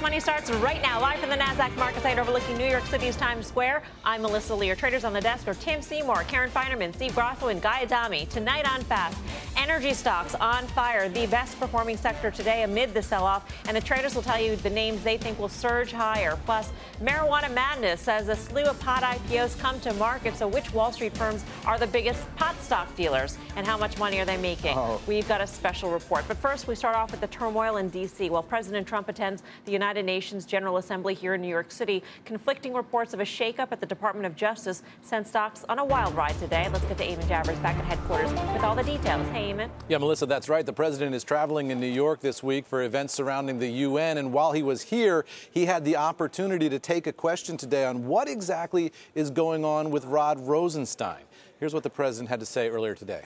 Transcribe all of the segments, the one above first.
Fast Money starts right now, live from the NASDAQ market site overlooking New York City's Times Square. I'm Melissa Lee. traders on the desk are Tim Seymour, Karen Finerman, Steve Grasso, and Guy Adami. Tonight on Fast, energy stocks on fire, the best performing sector today amid the sell off. And the traders will tell you the names they think will surge higher. Plus, marijuana madness as a slew of pot IPOs come to market. So, which Wall Street firms are the biggest pot stock dealers and how much money are they making? Oh. We've got a special report. But first, we start off with the turmoil in D.C. While President Trump attends the United Nations General Assembly here in New York City. Conflicting reports of a shakeup at the Department of Justice sent stocks on a wild ride today. Let's get to Eamon Javers back at headquarters with all the details. Hey, Eamon. Yeah, Melissa, that's right. The president is traveling in New York this week for events surrounding the UN. And while he was here, he had the opportunity to take a question today on what exactly is going on with Rod Rosenstein. Here's what the president had to say earlier today.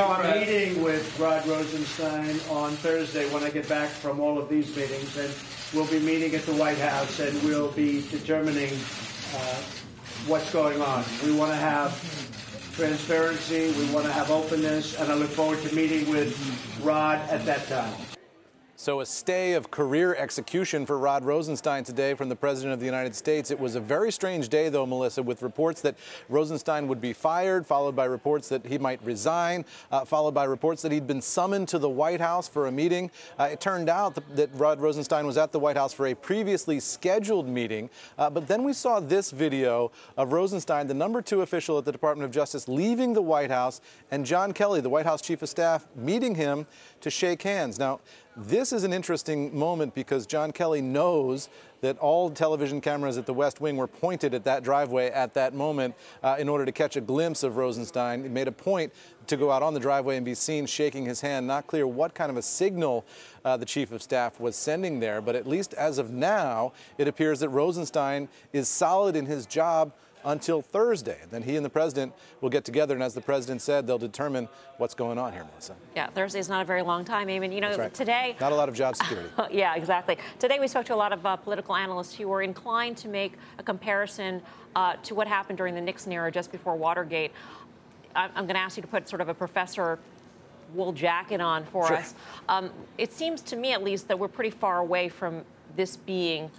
I'm meeting with Rod Rosenstein on Thursday when I get back from all of these meetings, and we'll be meeting at the White House, and we'll be determining uh, what's going on. We want to have transparency, we want to have openness, and I look forward to meeting with Rod at that time. So, a stay of career execution for Rod Rosenstein today from the President of the United States. It was a very strange day, though, Melissa, with reports that Rosenstein would be fired, followed by reports that he might resign, uh, followed by reports that he'd been summoned to the White House for a meeting. Uh, it turned out that, Rod Rosenstein was at the White House for a previously scheduled meeting. Uh, but then we saw this video of Rosenstein, the number two official at the Department of Justice, leaving the White House, and John Kelly, the White House chief of staff, meeting him to shake hands. Now, this is an interesting moment because John Kelly knows that all television cameras at the West Wing were pointed at that driveway at that moment uh, in order to catch a glimpse of Rosenstein. He made a point to go out on the driveway and be seen shaking his hand. Not clear what kind of a signal uh, the chief of staff was sending there, but at least as of now, it appears that Rosenstein is solid in his job until Thursday. And then he and the president will get together, and as the president said, they'll determine what's going on here, Melissa. Yeah, Thursday is not a very long time, even. You know, right. today. Not a lot of job security. yeah, exactly. Today we spoke to a lot of uh, political analysts who were inclined to make a comparison uh, to what happened during the Nixon era just before Watergate. I'm, I'm going to ask you to put sort of a professor wool jacket on for sure. us. Um, it seems to me, at least, that we're pretty far away from this being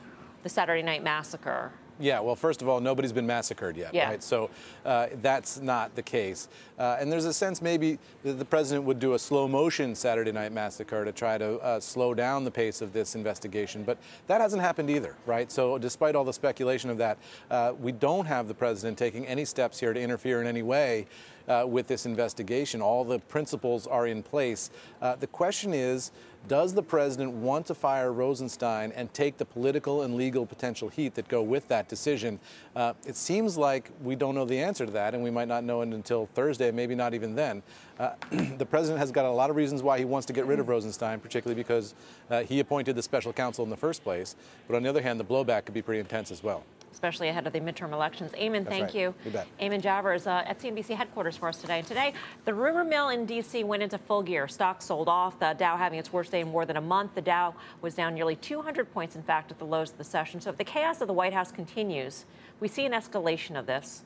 the Saturday Night Massacre. Yeah, well, first of all, nobody's been massacred yet, yeah. right? So uh, that's not the case. Uh, and there's a sense maybe that the president would do a slow motion Saturday night massacre to try to uh, slow down the pace of this investigation. But that hasn't happened either, right? So despite all the speculation of that, uh, we don't have the president taking any steps here to interfere in any way. Uh, with this investigation. All the principles are in place. Uh, the question is does the president want to fire Rosenstein and take the political and legal potential heat that go with that decision? Uh, it seems like we don't know the answer to that, and we might not know it until Thursday, maybe not even then. Uh, the president has got a lot of reasons why he wants to get rid of Rosenstein, particularly because uh, he appointed the special counsel in the first place. But on the other hand, the blowback could be pretty intense as well especially ahead of the midterm elections. Eamon, thank right. you. you bet. Eamon Javers uh, at CNBC headquarters for us today. And today, the rumor mill in D.C. went into full gear. Stocks sold off. The Dow having its worst day in more than a month. The Dow was down nearly 200 points, in fact, at the lows of the session. So if the chaos of the White House continues, we see an escalation of this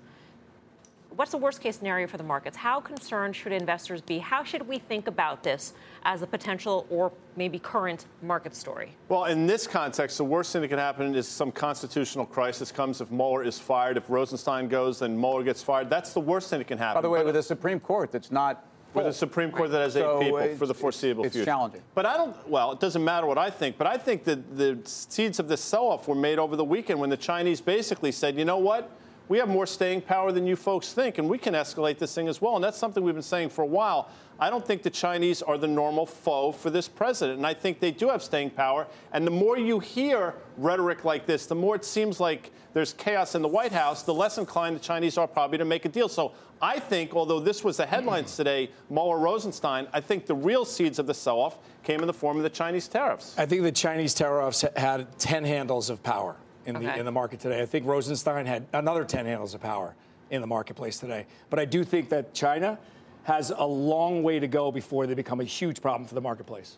what's the worst case scenario for the markets? How concerned should investors be? How should we think about this as a potential or maybe current market story? Well, in this context, the worst thing that could happen is some constitutional crisis comes if Mueller is fired. If Rosenstein goes, then Mueller gets fired. That's the worst thing that can happen. By the way, but with a Supreme Court that's not with a Supreme Court that has eight so people for the foreseeable it's future. It's challenging. But I don't, well, it doesn't matter what I think, but I think that the seeds of this sell off were made over the weekend when the Chinese basically said, you know what? We have more staying power than you folks think, and we can escalate this thing as well. And that's something we've been saying for a while. I don't think the Chinese are the normal foe for this president, and I think they do have staying power. And the more you hear rhetoric like this, the more it seems like there's chaos in the White House, the less inclined the Chinese are probably to make a deal. So I think, although this was the headlines mm. today, Mueller Rosenstein, I think the real seeds of the sell off came in the form of the Chinese tariffs. I think the Chinese tariffs had 10 handles of power in, okay. the, in the market today. I think Rosenstein had another 10 handles of power in the marketplace today. But I do think that China has a long way to go before they become a huge problem for the marketplace.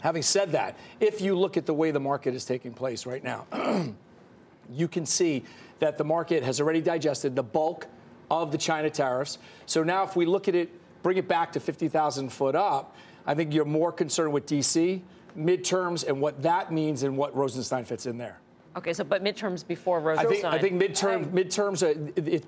Having said that, if you look at the way the market is taking place right now, you can see that the market has already digested the bulk of the China tariffs. So now, if we look at it, bring it back to 50,000 foot up, I think you're more concerned with DC midterms and what that means and what Rosenstein fits in there. Okay, so but midterms before Rosenstein. I think, I think midterm, midterms, uh, it, it,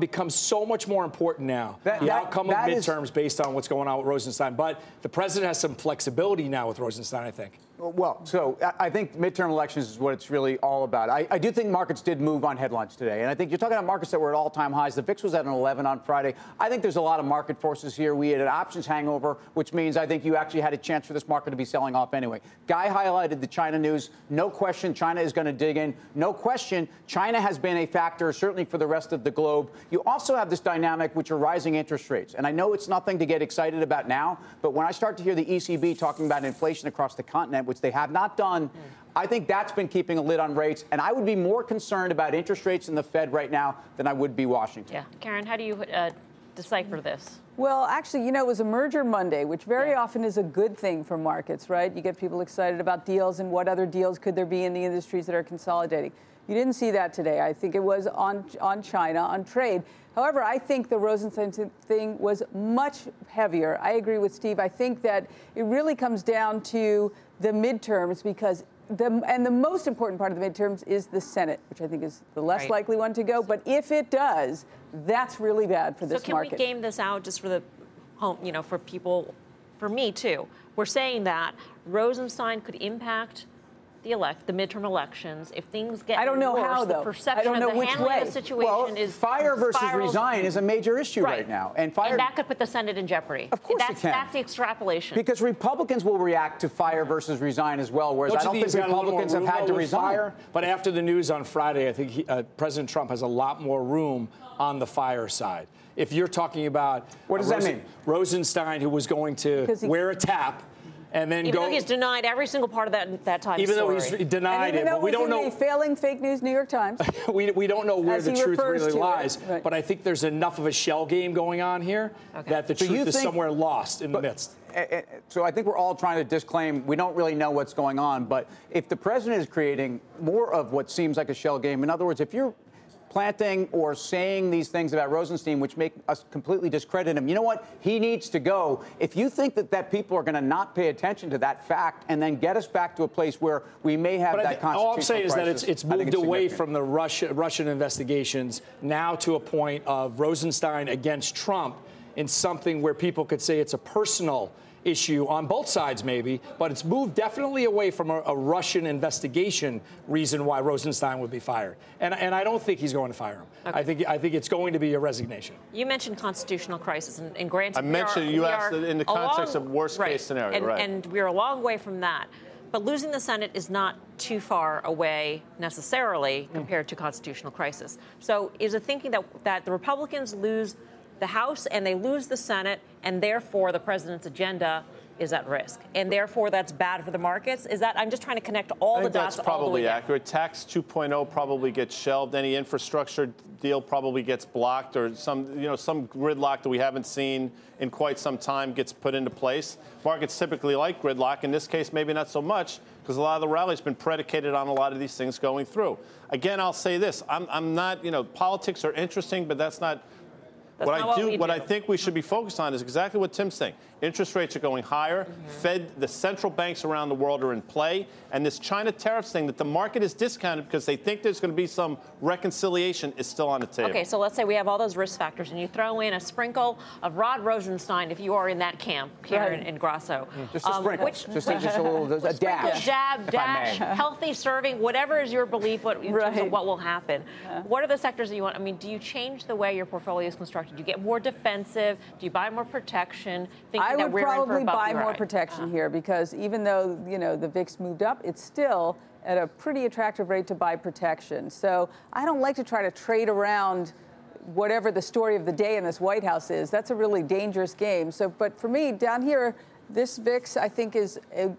becomes so much more important now. That, the that, outcome that of midterms is, based on what's going on with Rosenstein. But the president has some flexibility now with Rosenstein, I think. Well, so I think midterm elections is what it's really all about. I, I, do think markets did move on headlines today. And I think you're talking about markets that were at all time highs. The VIX was at an 11 on Friday. I think there's a lot of market forces here. We had an options hangover, which means I think you actually had a chance for this market to be selling off anyway. Guy highlighted the China news. No question, China is going to dig in. No question, China has been a factor, certainly for the rest of the globe. You also have this dynamic, which are rising interest rates. And I know it's nothing to get excited about now, but when I start to hear the ECB talking about inflation across the continent, which they have not done. I think that's been keeping a lid on rates, and I would be more concerned about interest rates in the Fed right now than I would be Washington. Yeah, Karen, how do you uh, decipher this? Well, actually, you know, it was a merger Monday, which very yeah. often is a good thing for markets, right? You get people excited about deals and what other deals could there be in the industries that are consolidating. You didn't see that today. I think it was on on China, on trade. However, I think the Rosenstein thing was much heavier. I agree with Steve. I think that it really comes down to the midterms because the, and the most important part of the midterms is the Senate, which I think is the less right. likely one to go. But if it does, that's really bad for this market. So can market. we game this out just for the home, you know, for people, for me too? We're saying that Rosenstein could impact the elect the midterm elections if things get I don't know worse, how though. The perception I don't know of the which way. the situation well, is fire versus resign is a major issue right, right now, and fire and that could put the Senate in jeopardy. Of course, that's, it can. That's the extrapolation because Republicans will react to fire versus resign as well, whereas don't I don't think Republicans have had to resign. Fire, but after the news on Friday, I think he, uh, President Trump has a lot more room on the fire side. If you're talking about what does Rosen, that mean? Rosenstein, who was going to wear a tap and then even go. though he's denied every single part of that that time. Even story. though he's denied it, but we don't know. failing fake news New York Times. we, we don't know where the truth really lies. Right. But I think there's enough of a shell game going on here okay. that the so truth is think, somewhere lost in but, the midst. Eh, eh, so I think we're all trying to disclaim we don't really know what's going on. But if the president is creating more of what seems like a shell game, in other words, if you're planting or saying these things about Rosenstein, which make us completely discredit him. You know what? He needs to go. If you think that, that people are going to not pay attention to that fact and then get us back to a place where we may have but that constitutional All I'm saying crisis, is that it's, it's moved it's away from the Russia, Russian investigations now to a point of Rosenstein against Trump in something where people could say it's a personal issue on both sides, maybe, but it's moved definitely away from a, a, Russian investigation reason why Rosenstein would be fired. And, and I don't think he's going to fire him. Okay. I think I think it's going to be a resignation. You mentioned constitutional crisis, and, and granted, I mentioned are, you asked in the context long, of worst right, case scenario, and, right? And we're a long way from that. But losing the Senate is not too far away necessarily mm. compared to constitutional crisis. So is it thinking that, that the Republicans lose the House and they lose the Senate, and therefore the president's agenda is at risk, and therefore that's bad for the markets. Is that I'm just trying to connect all the dots. That's probably accurate. Tax 2.0 probably gets shelved. Any infrastructure deal probably gets blocked, or some you know some gridlock that we haven't seen in quite some time gets put into place. Markets typically like gridlock. In this case, maybe not so much because a lot of the rally's been predicated on a lot of these things going through. Again, I'll say this: I'm, I'm not you know politics are interesting, but that's not that's what I do, do, what I think we should be focused on is exactly what Tim's saying. Interest rates are going higher. Mm-hmm. Fed, the central banks around the world are in play. And this China tariffs thing that the market is discounted because they think there's going to be some reconciliation is still on the table. Okay, so let's say we have all those risk factors and you throw in a sprinkle of Rod Rosenstein if you are in that camp here right. in, in, Grasso. Mm, just a um, sprinkle. Which, just, just a little a dash. Jab, dash, healthy serving, whatever is your belief what, in right. terms of what will happen. Yeah. What are the sectors that you want? I mean, do you change the way your portfolio is constructed? Do you get more defensive? Do you buy more protection? I would probably buy more protection here because even though, you know, the VIX moved up, it's still at a pretty attractive rate to buy protection. So I don't like to try to trade around whatever the story of the day in this White House is. That's a really dangerous game. So, but for me, down here, this VIX, I think, is a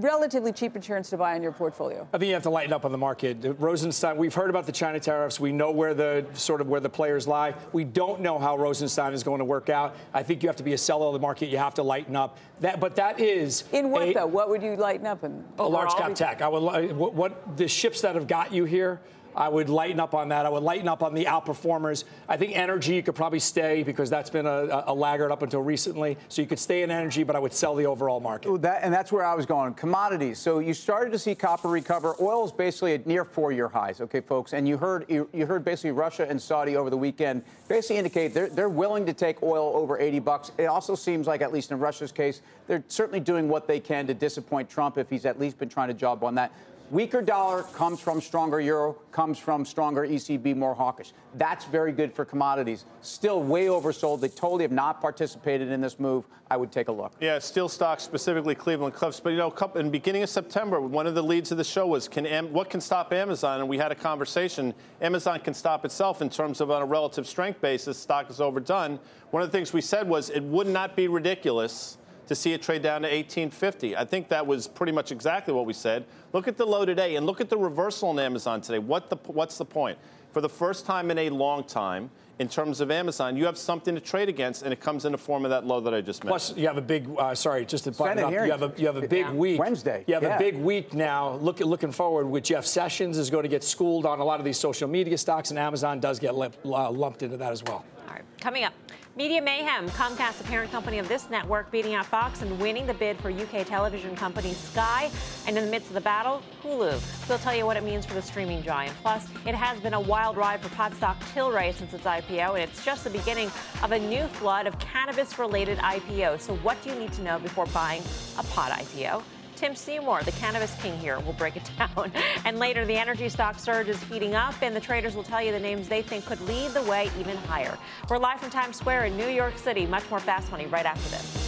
relatively cheap insurance to buy in your portfolio? I think you have to lighten up on the market. Rosenstein, we've heard about the China tariffs. We know where the sort of where the players lie. We don't know how Rosenstein is going to work out. I think you have to be a seller of the market. You have to lighten up. That, but that is in what a, though? What would you lighten up in? A large cap tech. I would. What, what the ships that have got you here? I would lighten up on that. I would lighten up on the outperformers. I think energy you could probably stay because that's been a, a laggard up until recently. So you could stay in energy, but I would sell the overall market. That, and that's where I was going. Commodities. So you started to see copper recover. Oil is basically at near four-year highs. Okay, folks. And you heard you, you heard basically Russia and Saudi over the weekend basically indicate they're, they're willing to take oil over 80 bucks. It also seems like, at least in Russia's case, they're certainly doing what they can to disappoint Trump if he's at least been trying to job on that. Weaker dollar comes from stronger euro, comes from stronger ECB, more hawkish. That's very good for commodities. Still way oversold. They totally have not participated in this move. I would take a look. Yeah, steel stocks, specifically Cleveland Cliffs. But you know, in beginning of September, one of the leads of the show was can Am- what can stop Amazon? And we had a conversation. Amazon can stop itself in terms of on a relative strength basis. Stock is overdone. One of the things we said was it would not be ridiculous to see it trade down to 1850. I think that was pretty much exactly what we said. Look at the low today and look at the reversal on Amazon today. What the, what's the point? For the first time in a long time, in terms of Amazon, you have something to trade against, and it comes in the form of that low that I just mentioned. Plus, you have a big. Uh, sorry, just to button up. You have a you have a big yeah. week. Wednesday. You have yeah. a big week now. Look looking forward with Jeff Sessions is going to get schooled on a lot of these social media stocks, and Amazon does get uh, lumped into that as well. All right, coming up. Media Mayhem, Comcast, the parent company of this network, beating out Fox and winning the bid for UK television company Sky. And in the midst of the battle, Hulu. We'll tell you what it means for the streaming giant. Plus, it has been a wild ride for pot stock Tilray since its IPO, and it's just the beginning of a new flood of cannabis related IPOs. So, what do you need to know before buying a pot IPO? Tim Seymour, the cannabis king here, will break it down. and later, the energy stock surge is heating up, and the traders will tell you the names they think could lead the way even higher. We're live from Times Square in New York City. Much more fast money right after this.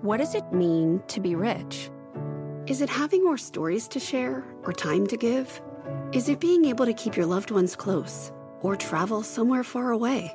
What does it mean to be rich? Is it having more stories to share or time to give? Is it being able to keep your loved ones close or travel somewhere far away?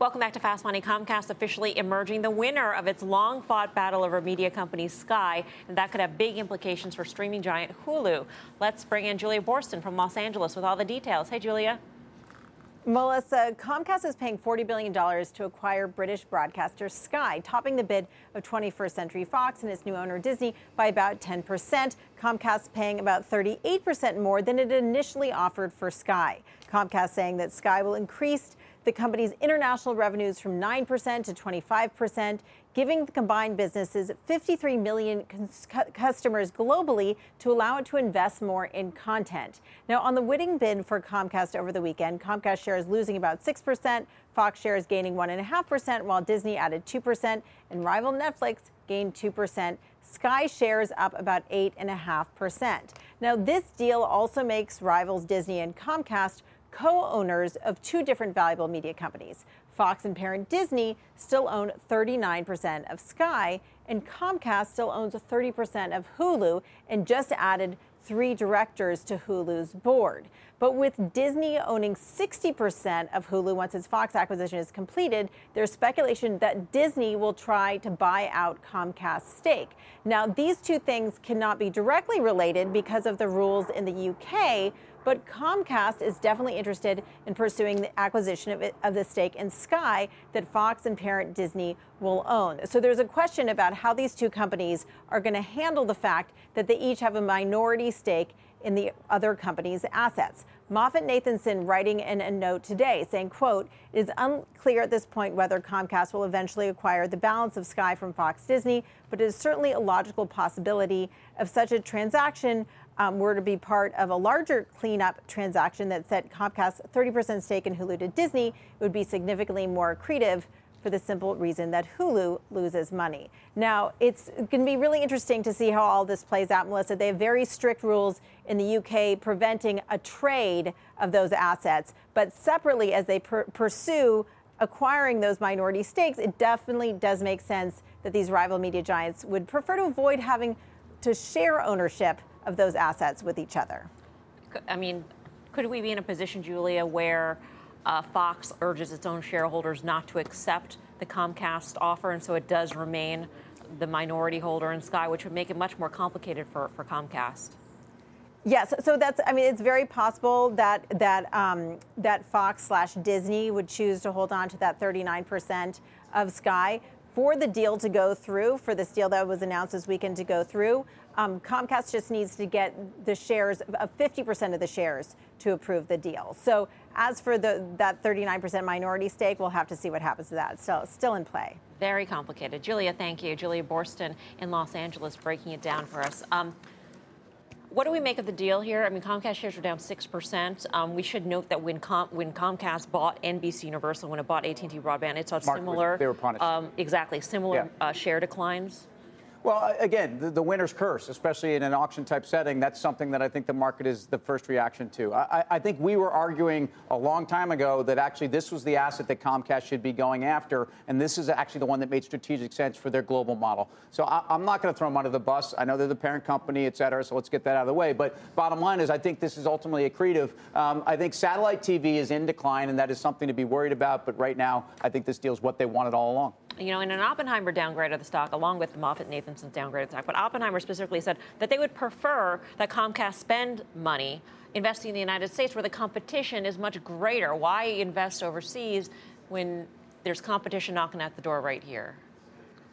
Welcome back to Fast Money. Comcast officially emerging the winner of its long fought battle over media company Sky, and that could have big implications for streaming giant Hulu. Let's bring in Julia Boorstin from Los Angeles with all the details. Hey, Julia. Melissa, Comcast is paying $40 billion to acquire British broadcaster Sky, topping the bid of 21st Century Fox and its new owner Disney by about 10%. Comcast paying about 38% more than it initially offered for Sky. Comcast saying that Sky will increase the company's international revenues from 9% to 25%, giving the combined businesses 53 million customers globally to allow it to invest more in content. Now, on the winning bid for Comcast over the weekend, Comcast shares losing about 6%, Fox shares gaining 1.5%, while Disney added 2%, and rival Netflix gained 2%. Sky shares up about 8.5%. Now, this deal also makes rivals Disney and Comcast co owners of two different valuable media companies. Fox and parent Disney still own 39% of Sky, and Comcast still owns 30% of Hulu and just added three directors to Hulu's board. But with Disney owning 60% of Hulu once its Fox acquisition is completed, there's speculation that Disney will try to buy out Comcast's stake. Now, these two things cannot be directly related because of the rules in the UK, but Comcast is definitely interested in pursuing the acquisition of, it, of the stake in Sky that Fox and parent Disney will own. So there's a question about how these two companies are going to handle the fact that they each have a minority stake in the other company's assets. MoffettNathanson writing in a note today saying, quote, it is unclear at this point whether Comcast will eventually acquire the balance of Sky from Fox Disney, but it is certainly a logical possibility of such a transaction um, were to be part of a larger cleanup transaction that set Comcast's 30% stake in Hulu to Disney, it would be significantly more accretive for the simple reason that Hulu loses money. Now, it's going to be really interesting to see how all this plays out, Melissa. They have very strict rules in the UK preventing a trade of those assets, but separately, as they per- pursue acquiring those minority stakes, it definitely does make sense that these rival media giants would prefer to avoid having to share ownership of those assets with each other. I mean, could we be in a position, Julia, where uh, Fox urges its own shareholders not to accept the Comcast offer, and so it does remain the minority holder in Sky, which would make it much more complicated for, for Comcast? Yes, so that's. I mean, it's very possible that that um, that Fox slash Disney would choose to hold on to that 39 percent of Sky for the deal to go through. For this deal that was announced this weekend to go through, um, Comcast just needs to get the shares of 50% of the shares to approve the deal. So as for the that 39% minority stake, we'll have to see what happens to that. It's still in play. Very complicated. Julia, thank you. Julia Boorstin in Los Angeles breaking it down for us. Um, what do we make of the deal here? I mean, Comcast shares are down six percent. Um, we should note that when, Com- when Comcast bought NBC Universal, when it bought AT&T Broadband, it saw Mark, similar. They were punished. Um, exactly, similar yeah. uh, share declines. Well, again, the, the, winner's curse, especially in an auction type setting, that's something that I think the market is the first reaction to. I, I, think we were arguing a long time ago that actually this was the asset that Comcast should be going after, and this is actually the one that made strategic sense for their global model. So I, am not going to throw them under the bus. I know they're the parent company, et cetera, so let's get that out of the way. But bottom line is, I think this is ultimately accretive. Um, I think satellite TV is in decline, and that is something to be worried about. But right now, I think this deal is what they wanted all along you know, in an Oppenheimer downgrade of the stock, along with MoffettNathanson's downgrade of the stock, but Oppenheimer specifically said that they would prefer that Comcast spend money investing in the United States where the competition is much greater. Why invest overseas when there's competition knocking at the door right here?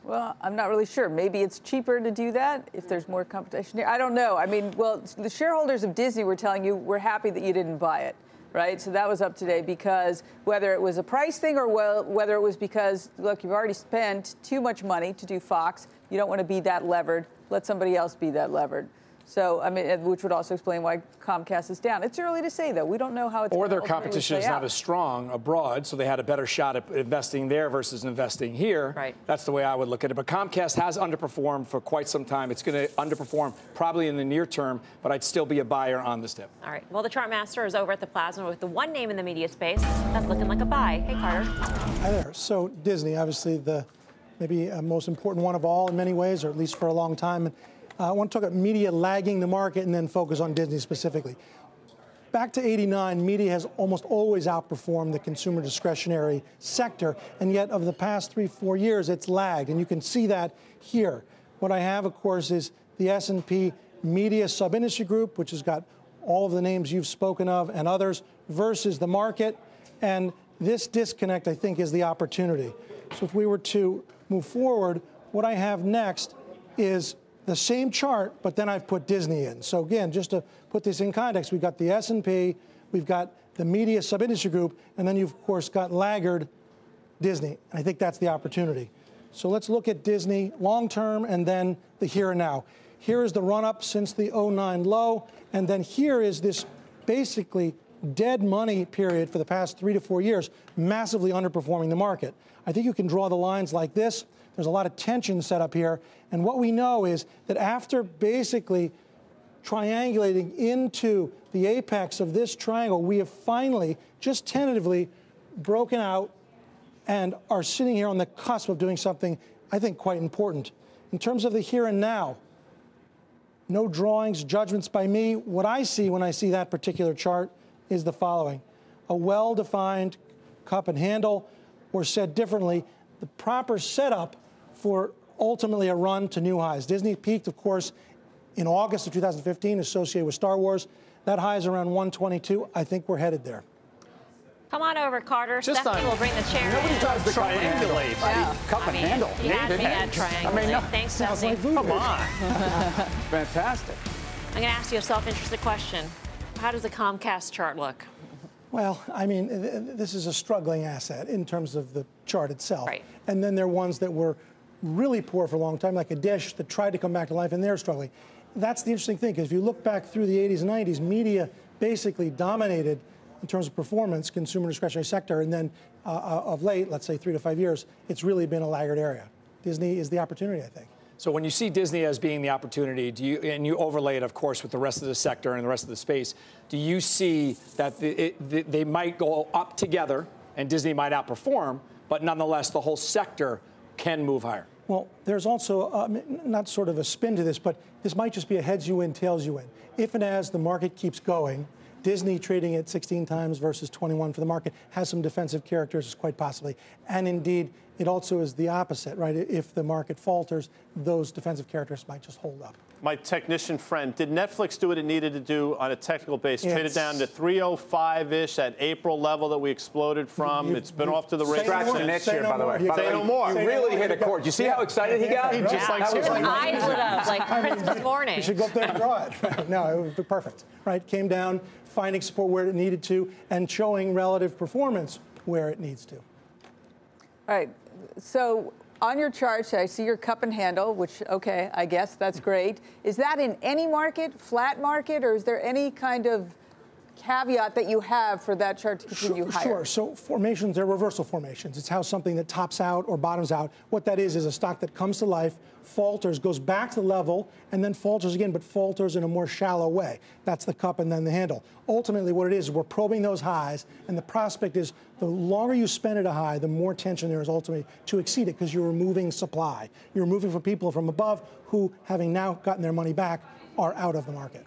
Well, I'm not really sure. Maybe it's cheaper to do that if there's more competition here. I don't know. I mean, well, the shareholders of Disney were telling you we're happy that you didn't buy it right? So that was up today because whether it was a price thing or well, whether it was because, look, you've already spent too much money to do Fox. You don't want to be that levered. Let somebody else be that levered. So, I mean, which would also explain why Comcast is down. It's early to say, though. We don't know how it's Or their competition is not as strong abroad, so they had a better shot at investing there versus investing here. Right. That's the way I would look at it. But Comcast has underperformed for quite some time. It's going to underperform probably in the near term, but I'd still be a buyer on this dip. All right. Well, the chart master is over at the plasma with the one name in the media space that's looking like a buy. Hey, Carter. Hi there. So, Disney, obviously the maybe uh, most important one of all in many ways, or at least for a long time. Uh, I want to talk about media lagging the market and then focus on Disney specifically. Back to 89, media has almost always outperformed the consumer discretionary sector, and yet over the past three, four years, it's lagged, and you can see that here. What I have, of course, is the S&P Media Sub-Industry Group, which has got all of the names you've spoken of and others, versus the market, and this disconnect, I think, is the opportunity. So if we were to move forward, what I have next is the same chart, but then I've put Disney in. So again, just to put this in context, we've got the S&P, we've got the media sub-industry group, and then you've of course got laggard Disney. And I think that's the opportunity. So let's look at Disney long term and then the here and now. Here is the run up since the 09 low, and then here is this basically dead money period for the past three to four years, massively underperforming the market. I think you can draw the lines like this. There's a lot of tension set up here. And what we know is that after basically triangulating into the apex of this triangle, we have finally, just tentatively, broken out and are sitting here on the cusp of doing something I think quite important. In terms of the here and now, No drawings, judgments by me. What I see when I see that particular chart is the following a well defined cup and handle, or said differently, the proper setup for ultimately a run to new highs. Disney peaked, of course, in August of 2015 associated with Star Wars. That high is around 122. I think we're headed there. Come on over, Carter. Just Stephanie on, will bring the chair Nobody in. does the triangulate. Yeah. Cup and I mean, handle. You had me at triangulate. I mean, no, Thanks, Stephanie. Come on. Fantastic. I'm going to ask you a self-interested question. How does the Comcast chart look? Well, I mean, th- this is a struggling asset in terms of the chart itself. Right. And then there are ones that were really poor for a long time, like a dish that tried to come back to life, and they're struggling. That's the interesting thing, because if you look back through the 80s and 90s, media basically dominated in terms of performance, consumer discretionary sector, and then uh, uh, of late, let's say three to five years, it's really been a laggard area. Disney is the opportunity, I think. So when you see Disney as being the opportunity, do you and you overlay it, of course, with the rest of the sector and the rest of the space, do you see that the, it, the, they might go up together and Disney might outperform, but nonetheless the whole sector can move higher? Well, there's also uh, not sort of a spin to this, but this might just be a heads you win, tails you win. If and as the market keeps going, Disney trading at 16 times versus 21 for the market has some defensive characters, quite possibly. And indeed, it also is the opposite, right? If the market falters, those defensive characters might just hold up. My technician friend, did Netflix do what it needed to do on a technical base? Trade it down to 305 ish, at April level that we exploded from. You, it's been off to the races. Scratch an itch here, by the way. Say no more. You really hit a chord. You see how excited he got? He just like His eyes lit up like Christmas morning. You should go up there and draw it. No, it would be perfect. Right? Came down, finding support where it needed to, and showing relative performance where it needs to. All right. So on your chart, I see your cup and handle, which, okay, I guess that's great. Is that in any market, flat market, or is there any kind of caveat that you have for that chart to continue sure, higher? Sure. So formations, they're reversal formations. It's how something that tops out or bottoms out. What that is is a stock that comes to life, falters, goes back to the level, and then falters again, but falters in a more shallow way. That's the cup and then the handle. Ultimately, what it is, we're probing those highs, and the prospect is the longer you spend at a high, the more tension there is ultimately to exceed it because you're removing supply. You're removing from people from above who, having now gotten their money back, are out of the market.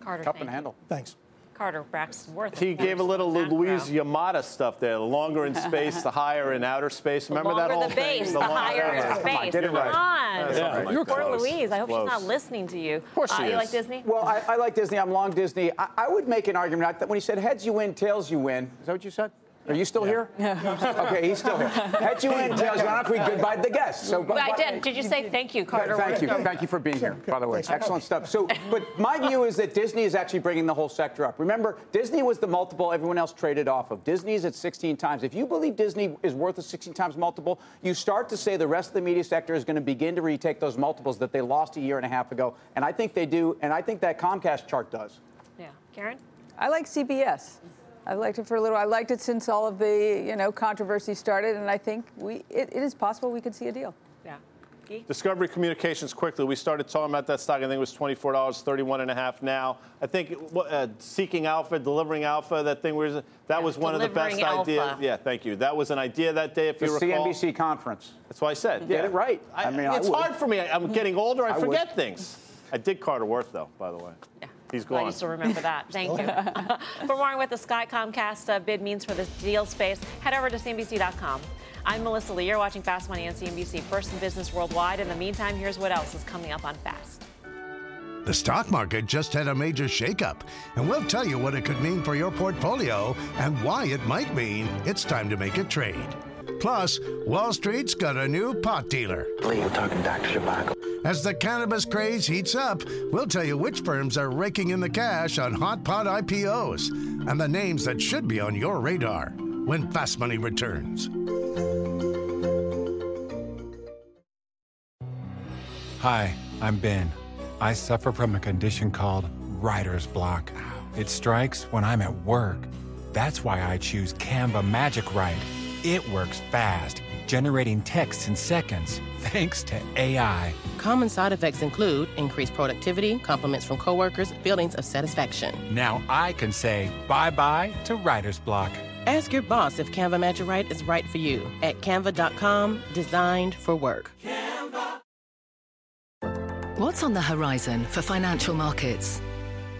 Carter, Cup and you. handle. Thanks. Carter Braxton Worth. He of gave a little. Louise Yamada stuff there. The longer in space, the higher in outer space. Remember that whole the thing? base, the, higher in space. Get it Come on. That's all right. You're Poor close. Louise. I hope Close. she's not listening to you. Of course she uh, You is. like Disney? Well, I, I like Disney. I'm long Disney. I, I would make an argument that when he said heads you win, tails you win. Is that what you said? Are you still here? Yeah. Okay, he's still here. Heads you in, tails you win. I don't if we goodbye the guests. So, but, I did. Did you say thank you, Carter? Thank you. Thank you for being here, by the way. Excellent stuff. So, but my view is that Disney is actually bringing the whole sector up. Remember, Disney was the multiple everyone else traded off of. Disney's at 16 times. If you believe Disney is worth a 16 times multiple, you start to say the rest of the media sector is going to begin to retake those multiples that they lost a year and a half ago. And I think they do. And I think that Comcast chart does. Yeah. Karen? I like CBS. I liked it for a little. I liked it since all of the you know controversy started, and I think we it, it is possible we could see a deal. Yeah. Gee? Discovery Communications quickly. We started talking about that stock. I think it was twenty-four dollars, thirty-one and a half now. I think uh, seeking alpha, delivering alpha, that thing was that Yeah, was one of the best delivering alpha. ideas. Yeah, thank you. That was an idea that day, if The you recall. CNBC conference. That's what I said. Get it right. I, I mean, it's would. hard for me. I, I'm getting older. I, I would. forget things. I did Carter Worth though, by the way. Yeah. He's Glad gone. you still remember that. Thank you. for more on what the Sky Comcast uh, bid means for this deal space, head over to CNBC.com. I'm Melissa Lee. You're watching Fast Money on CNBC, first in business worldwide. In the meantime, here's what else is coming up on Fast. The stock market just had a major shakeup, and we'll tell you what it could mean for your portfolio and why it might mean it's time to make a trade. Plus, Wall Street's got a new pot dealer. Lee, we're talking Dr. Zhivago. As the cannabis craze heats up, we'll tell you which firms are raking in the cash on hot pot IPOs and the names that should be on your radar when Fast Money returns. Hi, I'm Ben. I suffer from a condition called writer's block. It strikes when I'm at work. That's why I choose Canva Magic Write. It works fast, generating texts in seconds, thanks to AI. Common side effects include increased productivity, compliments from coworkers, feelings of satisfaction. Now I can say bye bye to writer's block. Ask your boss if Canva Magic Write is right for you at canva.com, designed for work. Canva. What's on the horizon for financial markets?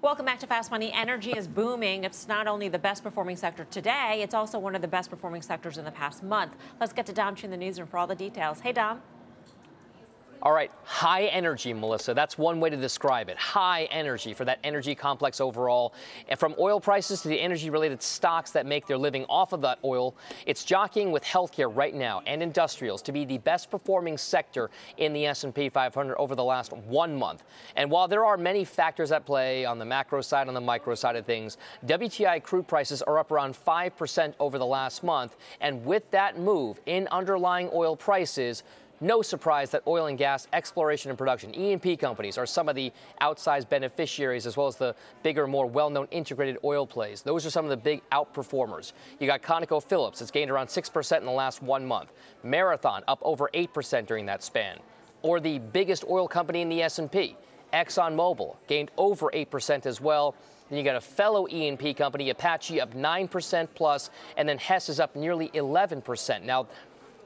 Welcome back to Fast Money. Energy is booming. It's not only the best performing sector today, it's also one of the best performing sectors in the past month. Let's get to Dom in the newsroom for all the details. Hey, Dom. All right, high energy, Melissa. That's one way to describe it. High energy for that energy complex overall. And from oil prices to the energy related stocks that make their living off of that oil, it's jockeying with healthcare right now and industrials to be the best performing sector in the S&P 500 over the last 1 month. And while there are many factors at play on the macro side on the micro side of things, WTI crude prices are up around 5% over the last month, and with that move in underlying oil prices, no surprise that oil and gas exploration and production, E&P companies, are some of the outsized beneficiaries as well as the bigger, more well-known integrated oil plays. Those are some of the big outperformers. You got ConocoPhillips, it's gained around 6% in the last one month. Marathon up over 8% during that span. Or the biggest oil company in the S&P, ExxonMobil, gained over 8% as well. Then you got a fellow E&P company, Apache, up 9% plus, and then Hess is up nearly 11%. Now,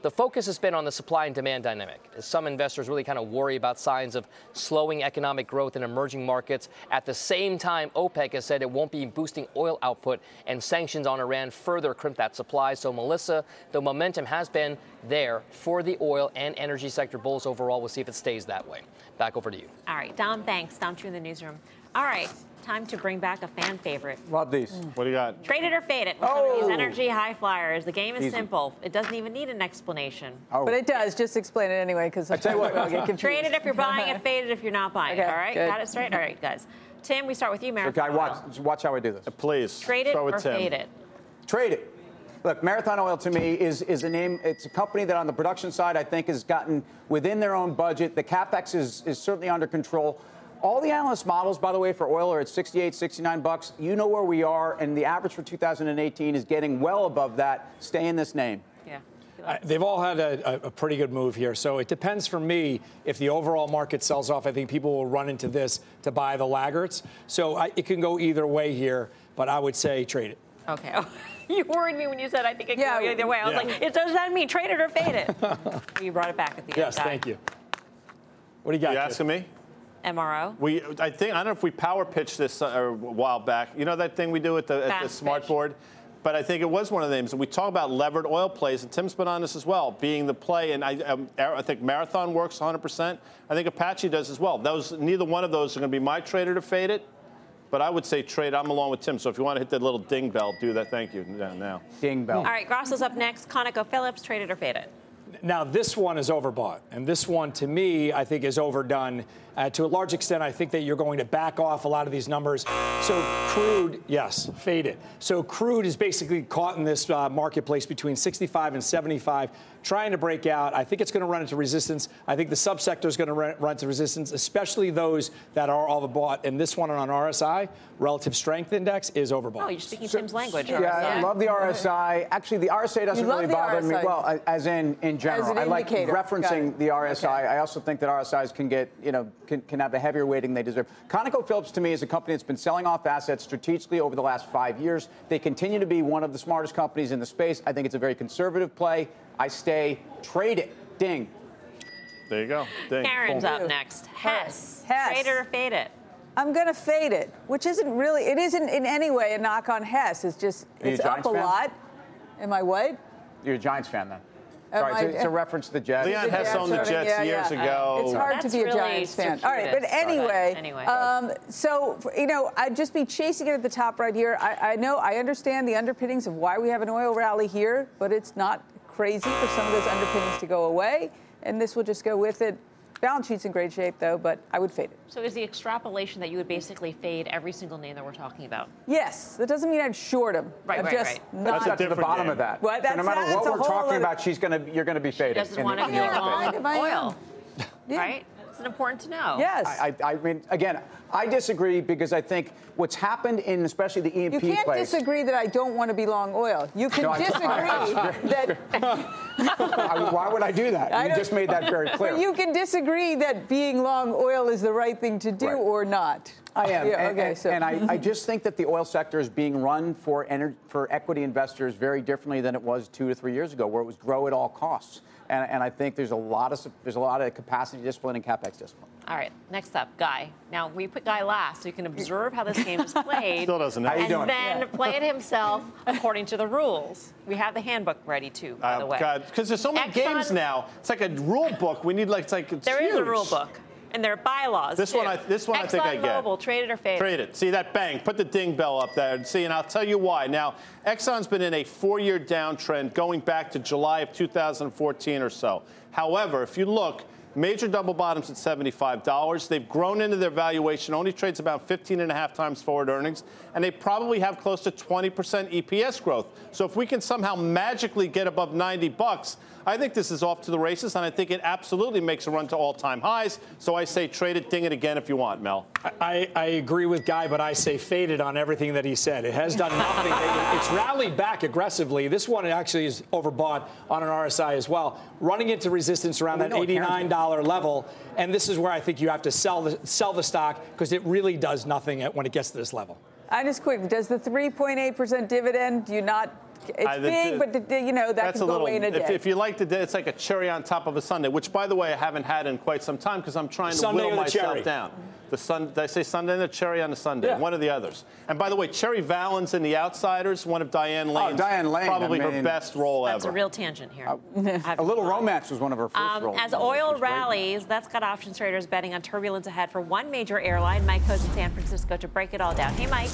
the focus has been on the supply and demand dynamic. Some investors really kind of worry about signs of slowing economic growth in emerging markets. At the same time, OPEC has said it won't be boosting oil output, and sanctions on Iran further crimp that supply. So, Melissa, the momentum has been there for the oil and energy sector bulls overall. We'll see if it stays that way. Back over to you. All right, Dom, thanks. Dom Chu in the newsroom. All right, time to bring back a fan favorite. Love these. Mm. What do you got? Trade it or fade it. Oh. These energy high flyers. The game is Easy. simple. It doesn't even need an explanation. Oh. But it does. Just explain it anyway, because I tell you what. I'll get confused. Trade it if you're buying it, fade it if you're not buying Okay, it. All right, good. got it straight. All right, guys. Tim, we start with you, Okay, watch, watch how I do this. Uh, please. Trade it Start with or Tim. fade it. Trade it. Look, Marathon Oil to me is, is a name, it's a company that on the production side I think has gotten within their own budget. The capex is, is certainly under control. All the analyst models, by the way, for oil are at 68, 69 bucks. You know where we are, and the average for 2018 is getting well above that. Stay in this name. Yeah. Uh, they've all had a, a, a pretty good move here. So it depends for me if the overall market sells off. I think people will run into this to buy the laggards. So I, it can go either way here, but I would say trade it. Okay. you worried me when you said I think it could Yeah. go either way. I was Yeah. like, it does that mean trade it or fade it? you brought it back at the Yes, end. Yes, thank you. What do you got? You asking me? MRO. We, I think, I don't know if we power pitched this uh, a while back. You know that thing we do at the, at the smart pitch. board? But I think it was one of the names. And we talk about levered oil plays, and Tim's been on this as well, being the play. And I, um, I think Marathon works 100%. I think Apache does as well. Those, neither one of those are going to be my trader to fade it. But I would say trade. I'm along with Tim. So if you want to hit that little ding bell, do that. Thank you. Now. now. Ding bell. All right, Grasso's up next. ConocoPhillips, trade it or fade it. Now, this one is overbought. And this one, to me, I think is overdone. Uh, to a large extent, I think that you're going to back off a lot of these numbers. So, crude, yes, faded. So, crude is basically caught in this uh, marketplace between 65 and 75, trying to break out. I think it's going to run into resistance. I think the subsector is going to run, run into resistance, especially those that are overbought. And this one on RSI, relative strength index, is overbought. Oh, you're speaking Tim's language. Yeah, I love the RSI. Actually, the RSI doesn't really the bother me. Well, as in in general, an I like referencing it. the RSI. Okay. I also think that RSIs can get, you know, can, can have the heavier weighting they deserve. ConocoPhillips to me is a company that's been selling off assets strategically over the last five years. They continue to be one of the smartest companies in the space. I think it's a very conservative play. I stay trade it. Ding. There you go. Ding. Karen's Boom. up next. Uh, Hess. Hess. Trade it or fade it. I'm going to fade it, which isn't really, it isn't in any way a knock on Hess. It's just, Are it's up a fan? lot. Am I what? You're a Giants fan then. Am Sorry, it's, it's a reference to the Jets. Leon Hess Jets owned the Jets yeah, years yeah. ago. It's hard That's to be really a Giants fan. All right, but anyway, Anyway. um, so you know, I'd just be chasing it at the top right here. I, I know, I understand the underpinnings of why we have an oil rally here, but it's not crazy for some of those underpinnings to go away, and this will just go with it. Balance sheet's in great shape though, but I would fade it. So is the extrapolation that you would basically fade every single name that we're talking about? Yes, that doesn't mean I'd short them. Right, I'm right, just right. not. Let's get to the bottom game. of that. What? so no matter that's what we're talking other- about, she's gonna you're gonna be fading. Doesn't in- want to in be your long opinion. If I am. oil. Yeah. Right? It's important to know. Yes. I, I, I mean, again, I disagree because I think what's happened in especially the E&P You can't place. disagree that I don't want to be long oil. You can No, I- disagree I- that. I- why would I do that? I You just made that very clear. But you can disagree that being long oil is the right thing to do Right. or not. I am. Yeah, and, okay, and- so- and I, I just think that the oil sector is being run for ener- for equity investors very differently than it was two to three years ago, where it was grow at all costs. And, and I think there's a lot of there's a lot of capacity discipline and capex discipline. All right, next up, Guy. Now, we put Guy last so you can observe how this game is played. Still doesn't know. How you and then Yeah. play it himself according to the rules. We have the handbook ready, too, by uh, the Oh, way. God, because there's so many Exxon- games now. It's like a rule book. We need like it's like it's There is a rule book, and there are bylaws. This too. one I- this one I think I get. ExxonMobil, traded or faded? Trade it. See that bang? Put the ding bell up there. and See, and I'll tell you why. Now, Exxon's been in a four-year downtrend going back to July of 2014 or so. However, if you look, major double bottoms at $75. They've grown into their valuation. Only trades about 15 and a half times forward earnings, and they probably have close to 20% EPS growth. So if we can somehow magically get above 90 bucks. I think this is off to the races, and I think it absolutely makes a run to all-time highs. So I say trade it, ding it again if you want, Mel. I, I agree with Guy, but I say faded on everything that he said. It has done nothing. It's rallied back aggressively. This one actually is overbought on an RSI as well, running into resistance around We that know it can't. $89 level. And this is where I think you have to sell the sell the stock because it really does nothing at- when it gets to this level. I just quick, does the 3.8% dividend, do you not, it's I- the- big, but the, you know, that That's can a go little. away in a If, day. if you like the, day, it's like a cherry on top of a sundae, which, by the way, I haven't had in quite some time because I'm trying to Sundae whittle myself cherry? down. The sun, did I say Sunday and the cherry on the Sunday? Yeah. One of the others. And by the way, Cherry Valance in The Outsiders, one of Diane Lane's Oh, Diane Lane, probably I her best role That's ever. That's a real tangent here. A Little Romance was one of her first Um, roles. as oil was great. rallies, that's got options traders betting on turbulence ahead for one major airline. Mike Khouw in San Francisco to break it all down. Hey, Mike.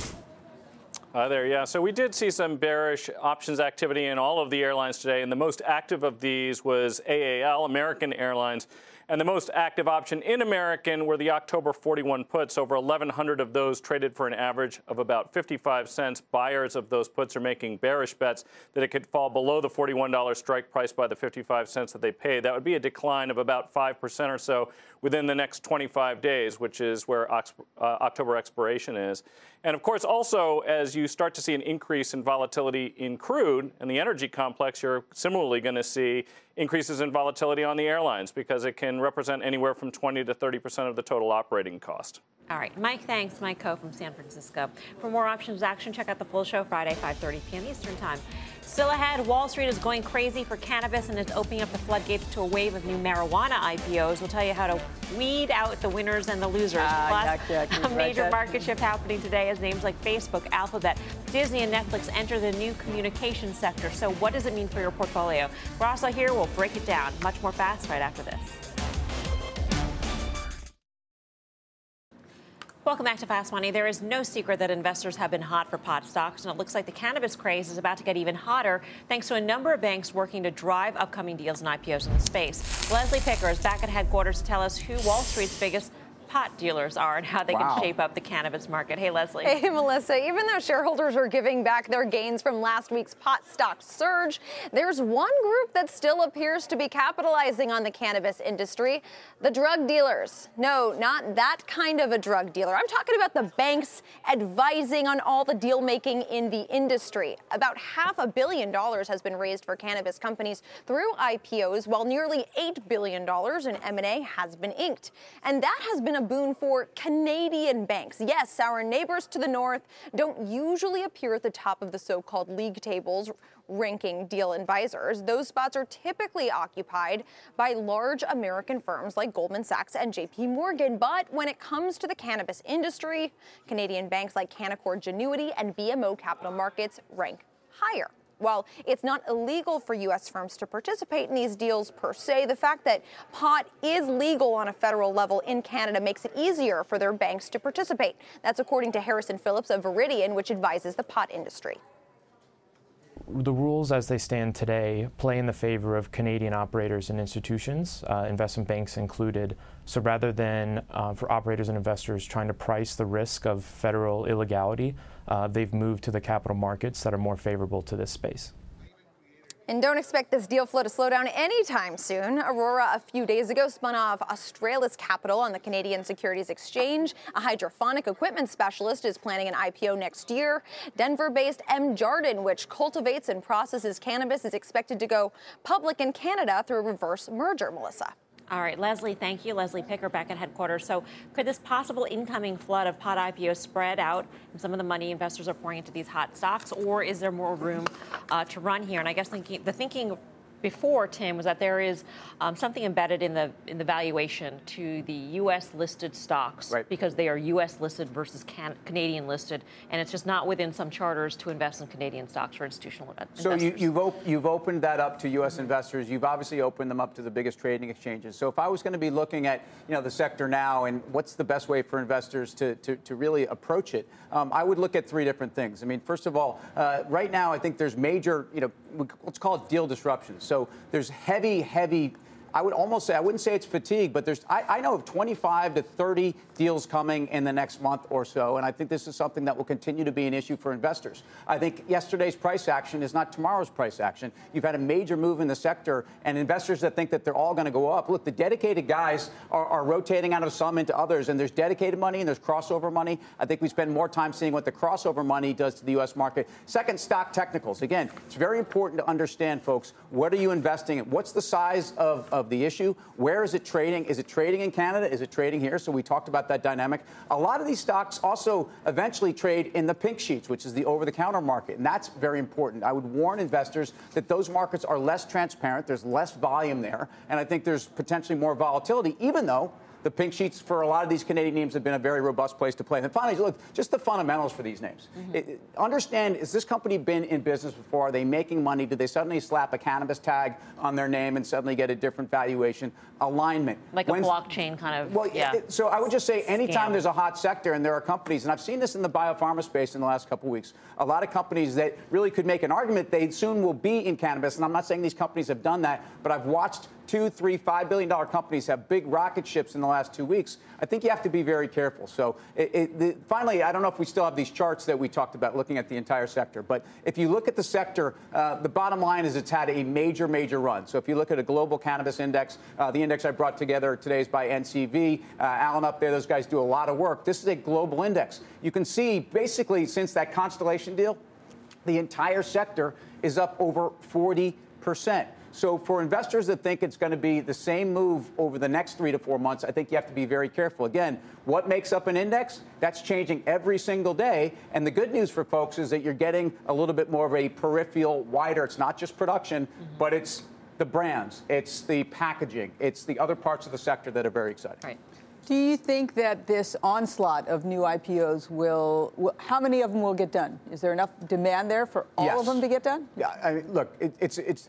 Uh, there, yeah. So we did see some bearish options activity in all of the airlines today, and the most active of these was AAL, American Airlines. And the most active option in American were the October 41 puts. Over 1,100 of those traded for an average of about 55 cents. Buyers of those puts are making bearish bets that it could fall below the $41 strike price by the 55 cents that they paid. That would be a decline of about 5% or so within the next 25 days, which is where uh, October expiration is. And of course, also, as you start to see an increase in volatility in crude and the energy complex, you're similarly going to see increases in volatility on the airlines because it can represent anywhere from 20 to 30 percent of the total operating cost. All right, Mike, thanks. Mike Khouw from San Francisco. For more options action, check out the full show Friday, 5:30 p.m. Eastern Time. Still ahead, Wall Street is going crazy for cannabis and is opening up the floodgates to a wave of new marijuana IPOs. We'll tell you how to weed out the winners and the losers. Ah, Plus, yuck, yuck, a major yuck. market shift happening today as names like Facebook, Alphabet, Disney, and Netflix enter the new communication sector. So, what does it mean for your portfolio? Grasso here will break it down. Much more fast right after this. Welcome back to Fast Money. There is no secret that investors have been hot for pot stocks, and it looks like the cannabis craze is about to get even hotter thanks to a number of banks working to drive upcoming deals and IPOs in the space. Leslie Picker is back at headquarters to tell us who Wall Street's biggest pot dealers are and how they Wow. can shape up the cannabis market. Hey, Leslie. Hey, Melissa, even though shareholders are giving back their gains from last week's pot stock surge, there's one group that still appears to be capitalizing on the cannabis industry the drug dealers. No, not that kind of a drug dealer. I'm talking about the banks advising on all the deal making in the industry. About half a billion dollars has been raised for cannabis companies through IPOs, while nearly $8 billion in M&A has been inked. And that has been a boon for Canadian banks. Yes, our neighbors to the north don't usually appear at the top of the so-called league tables ranking deal advisors. Those spots are typically occupied by large American firms like Goldman Sachs and JP Morgan. But when it comes to the cannabis industry, Canadian banks like Canaccord Genuity and BMO Capital Markets rank higher. While it's not illegal for U.S. firms to participate in these deals per se, the fact that pot is legal on a federal level in Canada makes it easier for their banks to participate. That's according to Harrison Phillips of Viridian, which advises the pot industry. The rules as they stand today play in the favor of Canadian operators and institutions, uh, investment banks included. So rather than uh, for operators and investors trying to price the risk of federal illegality, uh, they've moved to the capital markets that are more favorable to this space. And don't expect this deal flow to slow down anytime soon. Aurora, a few days ago, spun off Australis Capital on the Canadian Securities Exchange. A hydroponic equipment specialist is planning an IPO next year. Denver based MJardin, which cultivates and processes cannabis, is expected to go public in Canada through a reverse merger, Melissa. All right, Leslie, thank you. Leslie Picker back at headquarters. So, could this possible incoming flood of pod IPOs spread out and some of the money investors are pouring into these hot stocks, or is there more room uh, to run here? And I guess thinking, the thinking before, Tim, was that there is um, something embedded in the in the valuation to the U.S. listed stocks right. because they are U.S. listed versus can- Canadian listed, and it's just not within some charters to invest in Canadian stocks for institutional investors. So you, you've op- you've opened that up to U.S. investors. You've obviously opened them up to the biggest trading exchanges. So if I was going to be looking at you know the sector now and what's the best way for investors to to, to really approach it, um, I would look at three different things. I mean, first of all, uh, right now I think there's major you know let's call it deal disruption. So there's heavy, heavy I would almost say I wouldn't say it's fatigue, but there's I, I, know of 25 to 30 deals coming in the next month or so, and I think this is something that will continue to be an issue for investors. I think yesterday's price action is not tomorrow's price action. You've had a major move in the sector, and investors that think that they're all going to go up. Look, the dedicated guys are, are rotating out of some into others, and there's dedicated money and there's crossover money. I think we spend more time seeing what the crossover money does to the U.S. market. Second, stock technicals. Again, it's very important to understand, folks. What are you investing in? What's the size of of the issue. Where is it trading? Is it trading in Canada? Is it trading here? So we talked about that dynamic. A lot of these stocks also eventually trade in the pink sheets, which is the over the counter market. And that's very important. I would warn investors that those markets are less transparent. There's less volume there. And I think there's potentially more volatility, even though the pink sheets for a lot of these Canadian names have been a very robust place to play. And finally, look, just the fundamentals for these names. Mm-hmm. It, understand, has this company been in business before? Are they making money? Did they suddenly slap a cannabis tag on their name and suddenly get a different valuation? Alignment. Like When's, a blockchain kind of. Well, yeah. It, so I would just say anytime Scam. there's a hot sector and there are companies, and I've seen this in the biopharma space in the last couple of weeks, a lot of companies that really could make an argument they soon will be in cannabis. And I'm not saying these companies have done that, but I've watched two, three, five billion dollar companies have big rocket ships in the last two weeks, I think you have to be very careful. So, it, it, the, finally, I don't know if we still have these charts that we talked about looking at the entire sector, but if you look at the sector, uh, the bottom line is it's had a major, major run. So, if you look at a global cannabis index, uh, the index I brought together today is by NCV. Uh, Alan up there, those guys do a lot of work. This is a global index. You can see basically since that Constellation deal, the entire sector is up over 40 percent. So for investors that think it's going to be the same move over the next three to four months, I think you have to be very careful. Again, what makes up an index? That's changing every single day. And the good news for folks is that you're getting a little bit more of a peripheral, wider. It's not just production, mm-hmm. but it's the brands, it's the packaging, it's the other parts of the sector that are very exciting. Right. Do you think that this onslaught of new IPOs will, will, how many of them will get done? Is there enough demand there for all yes. of them to get done? Yeah, I mean, look, it, it's it's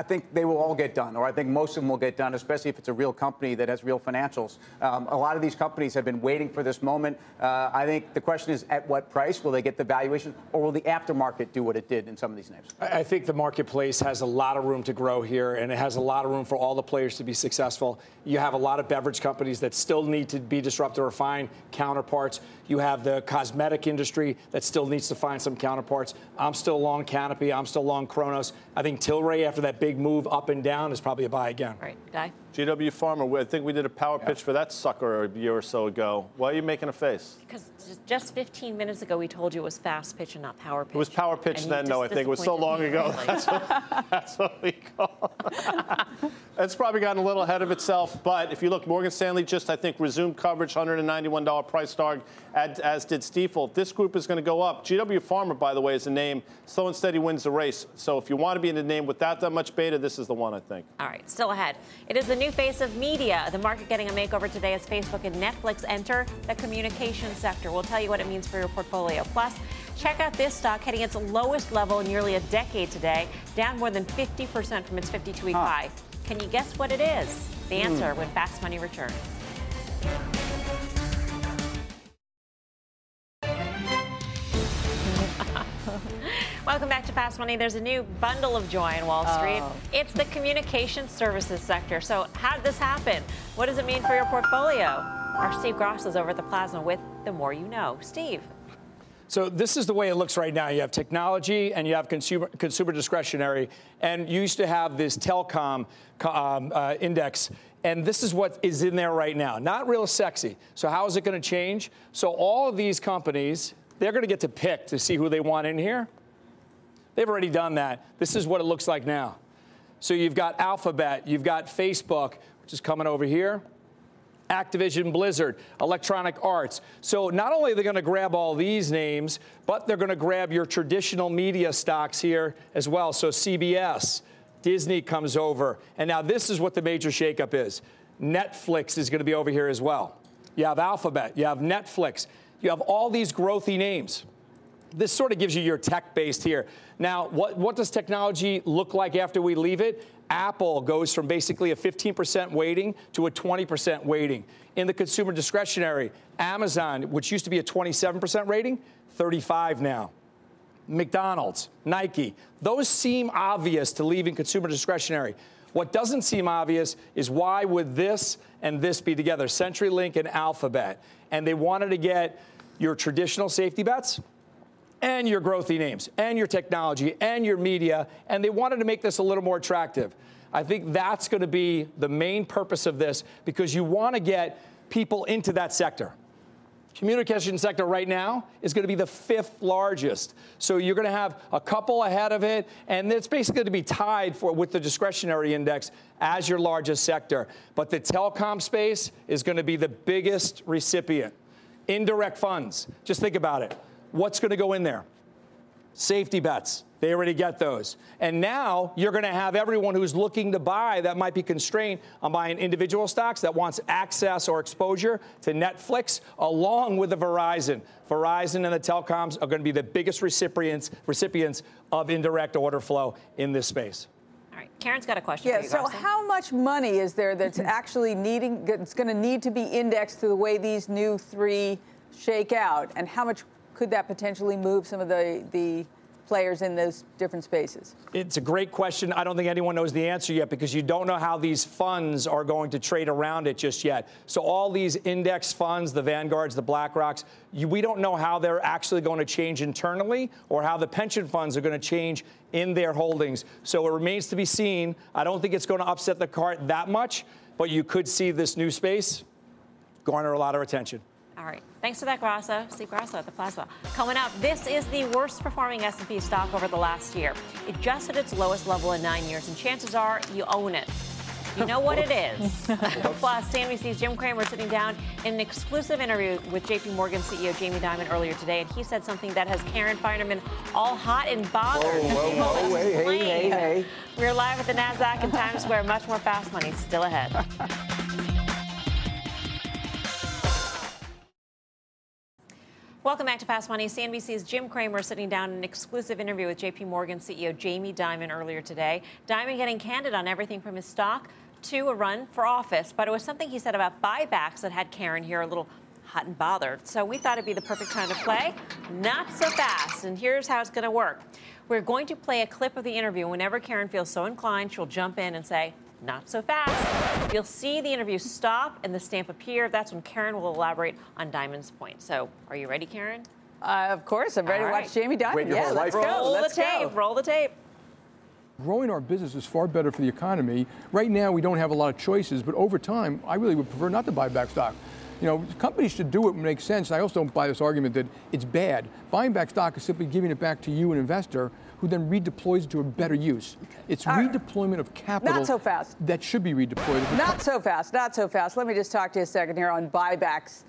I think they will all get done, or I think most of them will get done, especially if it's a real company that has real financials. Um, a lot of these companies have been waiting for this moment. Uh, I think the question is at what price will they get the valuation, or will the aftermarket do what it did in some of these names? I think the marketplace has a lot of room to grow here, and it has a lot of room for all the players to be successful. You have a lot of beverage companies that still need to be disrupted or find counterparts. You have the cosmetic industry that still needs to find some counterparts. I'm still long Canopy. I'm still long Cronos. I think Tilray, after that big move up and down, is probably a buy again. Right, Guy? GW Pharma, I think we did a power yeah. pitch for that sucker a year or so ago. Why are you making a face? Because just 15 minutes ago, we told you it was fast pitch and not power pitch. It was power pitch then, though, I think. It was so long ago. That's what, that's what we call it. it's probably gotten a little ahead of itself. But if you look, Morgan Stanley just, I think, resumed coverage, $191 price target, as, as did Stifel. This group is going to go up. GW Pharma, by the way, is a name. Slow and steady wins the race. So if you want to be in a name without that much beta, this is the one, I think. All right, still ahead. It is the new face of media. The market getting a makeover today as Facebook and Netflix enter the communication sector. We'll tell you what it means for your portfolio. Plus, check out this stock hitting its lowest level in nearly a decade today, down more than 50% from its 52 week huh. high. Can you guess what it is? The answer mm. when Fast Money returns. Welcome back to Fast Money. There's a new bundle of joy in Wall Street. Oh. It's the communication services sector. So, how did this happen? What does it mean for your portfolio? Our Steve Grasso is over at the Plasma with the more you know. Steve. So this is the way it looks right now. You have technology and you have consumer consumer discretionary, and you used to have this telecom um, uh, index. And this is what is in there right now. Not real sexy. So how is it going to change? So all of these companies, they're going to get to pick to see who they want in here. They've already done that. This is what it looks like now. So you've got Alphabet, you've got Facebook, which is coming over here. Activision Blizzard, Electronic Arts. So not only are they going to grab all these names, but they're going to grab your traditional media stocks here as well. So CBS, Disney comes over. And now this is what the major shakeup is. Netflix is going to be over here as well. You have Alphabet, you have Netflix, you have all these growthy names. This sort of gives you your tech based here. Now, what, what does technology look like after we leave it? Apple goes from basically a 15% weighting to a 20% weighting. In the consumer discretionary, Amazon, which used to be a 27% rating, 35 now. McDonald's, Nike, those seem obvious to leaving consumer discretionary. What doesn't seem obvious is why would this and this be together, CenturyLink and Alphabet? And they wanted to get your traditional safety bets and your growthy names and your technology and your media, and they wanted to make this a little more attractive. I think that's going to be the main purpose of this because you want to get people into that sector. Communication sector right now is going to be the fifth largest. So you're going to have a couple ahead of it, and it's basically going to be tied for with the discretionary index as your largest sector. But the telecom space is going to be the biggest recipient. Indirect funds. Just think about it. What's going to go in there? Safety bets. They already get those. And now you're going to have everyone who's looking to buy that might be constrained on buying individual stocks that wants access or exposure to Netflix along with the Verizon. Verizon and the telecoms are going to be the biggest recipients recipients of indirect order flow in this space. Right, Karen's got a question. Yeah. so, how much money is there that's actually needing? It's going to need to be indexed to the way these new three shake out, and how much could that potentially move some of the the players in those different spaces? It's a great question. I don't think anyone knows the answer yet because you don't know how these funds are going to trade around it just yet. So all these index funds, the Vanguards, the BlackRocks, you, we don't know how they're actually going to change internally or how the pension funds are going to change in their holdings. So it remains to be seen. I don't think it's going to upset the cart that much, but you could see this new space garner a lot of attention. All right. Thanks for that, Grasso. Steve Grasso at the Plaza. Coming up, this is the worst performing S&P stock over the last year. It just hit its lowest level in nine years, and chances are you own it. You know what it is. Plus, CNBC's Jim Cramer sitting down in an exclusive interview with JP Morgan CEO Jamie Dimon earlier today, and he said something that has Karen Feinerman all hot and bothered. Whoa, whoa, whoa, hey, hey, hey, hey. We're live at the NASDAQ in Times Square. Much more fast money still ahead. Welcome back to Fast Money. CNBC's Jim Cramer sitting down in an exclusive interview with JP Morgan CEO Jamie Dimon earlier today. Dimon getting candid on everything from his stock to a run for office, but it was something he said about buybacks that had Karen here a little hot and bothered. So we thought it'd be the perfect time to play. Not so fast. And here's how it's going to work. We're going to play a clip of the interview. Whenever Karen feels so inclined, she'll jump in and say, not so fast. You'll see the interview stop and the stamp appear. That's when Karen will elaborate on Dimon's point. So, are you ready, Karen? Uh, of course, I'm ready to watch Jamie Dimon. Yeah, let's go. Roll let's the tape. Go. Roll the tape. Growing our business is far better for the economy. Right now, we don't have a lot of choices, but over time, I really would prefer not to buy back stock. You know, companies should do it when it makes sense. I also don't buy this argument that it's bad. Buying back stock is simply giving it back to you, an investor, who then redeploys to a better use. It's redeployment of capital. Not so fast. That should be redeployed. Not so fast. Not so fast. Let me just talk to you a second here on buybacks.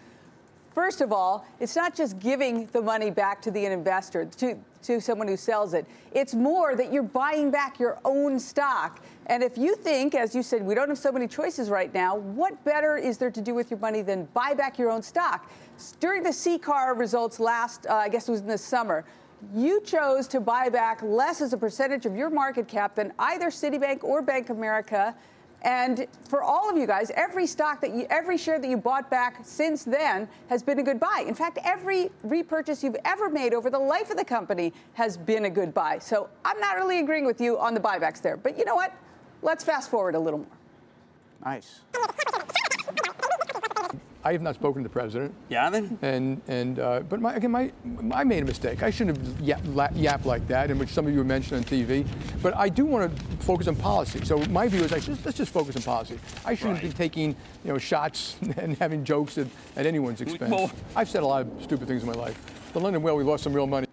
First of all, it's not just giving the money back to the investor, to, to someone who sells it. It's more that you're buying back your own stock. And if you think, as you said, we don't have so many choices right now, what better is there to do with your money than buy back your own stock? During the CCAR results last, uh, I guess it was in the summer, you chose to buy back less as a percentage of your market cap than either Citibank or Bank of America. And for all of you guys, every stock that you, every share that you bought back since then has been a good buy. In fact, every repurchase you've ever made over the life of the company has been a good buy. So I'm not really agreeing with you on the buybacks there. But you know what? Let's fast forward a little more. Nice. I have not spoken to the president. Yeah, then. And and uh, but my, again, my I made a mistake. I shouldn't have yap, yapped like that, in which some of you were mentioned on TV. But I do want to focus on policy. So my view is, like, let's, let's just focus on policy. I shouldn't Right. be taking you know shots and having jokes at, at anyone's expense. Well- I've said a lot of stupid things in my life. The London Whale, we lost some real money.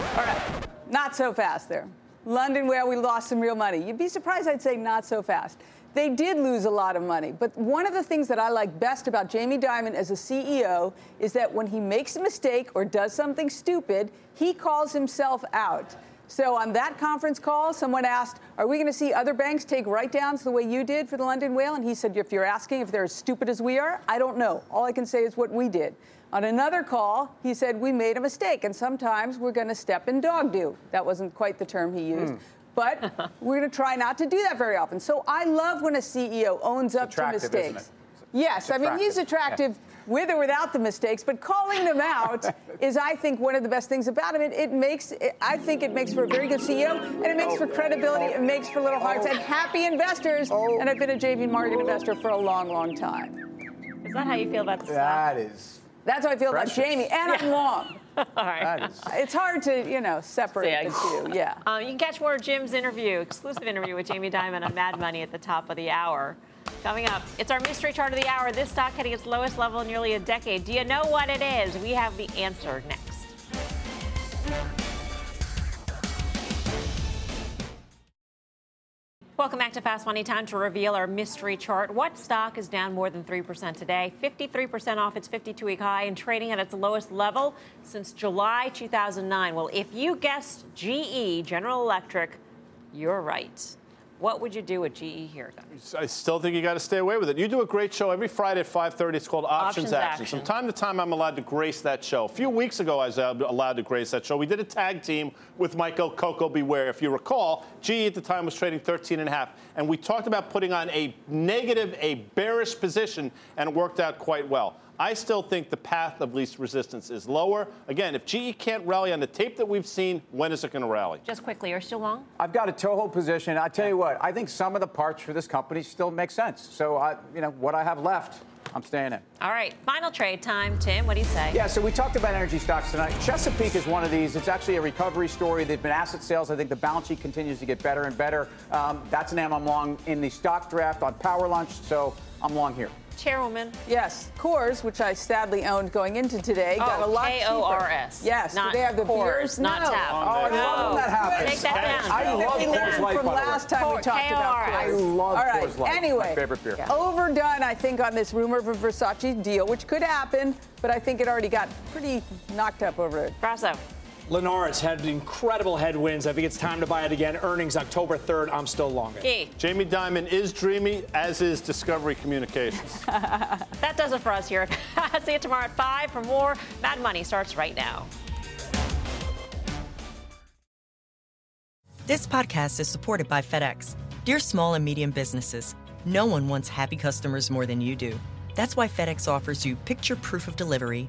All right, not so fast there. London, where we lost some real money. You'd be surprised I'd say not so fast. They did lose a lot of money. But one of the things that I like best about Jamie Dimon as a CEO is that when he makes a mistake or does something stupid, he calls himself out. So on that conference call, someone asked, Are we going to see other banks take write downs the way you did for the London Whale? And he said, If you're asking if they're as stupid as we are, I don't know. All I can say is what we did. On another call, he said, We made a mistake, and sometimes we're going to step in dog do. That wasn't quite the term he used. Hmm. But we're going to try not to do that very often. So I love when a CEO owns up to attractive, isn't mistakes. it? Yes, I mean, he's attractive, attractive with or without the mistakes, but calling them out is, I think, one of the best things about him. It, it makes, it, I think it makes for a very good CEO, and it makes for credibility, it makes for little hearts and happy investors. Oh. And I've been a JP Morgan investor for a long, long time. Is that how you feel about the stock? That is. That's how I feel Precious. about Jamie, and I'm long. All right. That is. It's hard to, you know, separate the two. Yeah. Um, you can catch more of Jim's interview, exclusive interview with Jamie Dimon on Mad Money at the top of the hour. Coming up, it's our mystery chart of the hour. This stock hitting its lowest level in nearly a decade. Do you know what it is? We have the answer next. Welcome back to Fast Money. Time to reveal our mystery chart. What stock is down more than 3% today? 53% off its 52 week high and trading at its lowest level since July 2009. Well, if you guessed GE, General Electric, you're right. What would you do with GE here, guys? I still think you got to stay away with it. You do a great show every Friday at 5:30. It's called Options, Options Action. Action. From time to time, I'm allowed to grace that show. A few weeks ago, I was allowed to grace that show. We did a tag team with Michael Coco Beware. If you recall, GE at the time was trading 13 and a half, and we talked about putting on a negative, a bearish position, and it worked out quite well. I still think the path of least resistance is lower. Again, if GE can't rally on the tape that we've seen, when is it going to rally? Just quickly, are you're still long? I've got a Toho position. I tell you what, I think sum of the parts for this company still make sense. So, I, you know, what I have left, I'm staying in. All right, final trade time. Tim, what do you say? Yeah, so we talked about energy stocks tonight. Chesapeake is one of these. It's actually a recovery story. They've been asset sales. I think the balance sheet continues to get better and better. Um, that's an name I'm long in the stock draft on Power Lunch, so I'm long here. Chairwoman. Yes, Kors, which I sadly owned going into today, oh, got Oh, a lot cheaper. K-O-R-S. Yes, Not do they have the Coors, beers? not no. tap. Oh, I No. love when that happens. Take that down. I love We Coors Light, from by the way. last time we Coors, talked about K-O-R-S. I Coors. love All right, Coors Light. Anyway, My favorite beer. overdone, I think, on this rumor of a Versace deal, which could happen, but I think it already got pretty knocked up over it. Grasso. Linares had incredible headwinds. I think it's time to buy it again. Earnings October 3rd. I'm still long. it. Key. Jamie Dimon is dreamy, as is Discovery Communications. That does it for us here. See you tomorrow at 5 for more. Mad Money starts right now. This podcast is supported by FedEx. Dear small and medium businesses, no one wants happy customers more than you do. That's why FedEx offers you picture proof of delivery,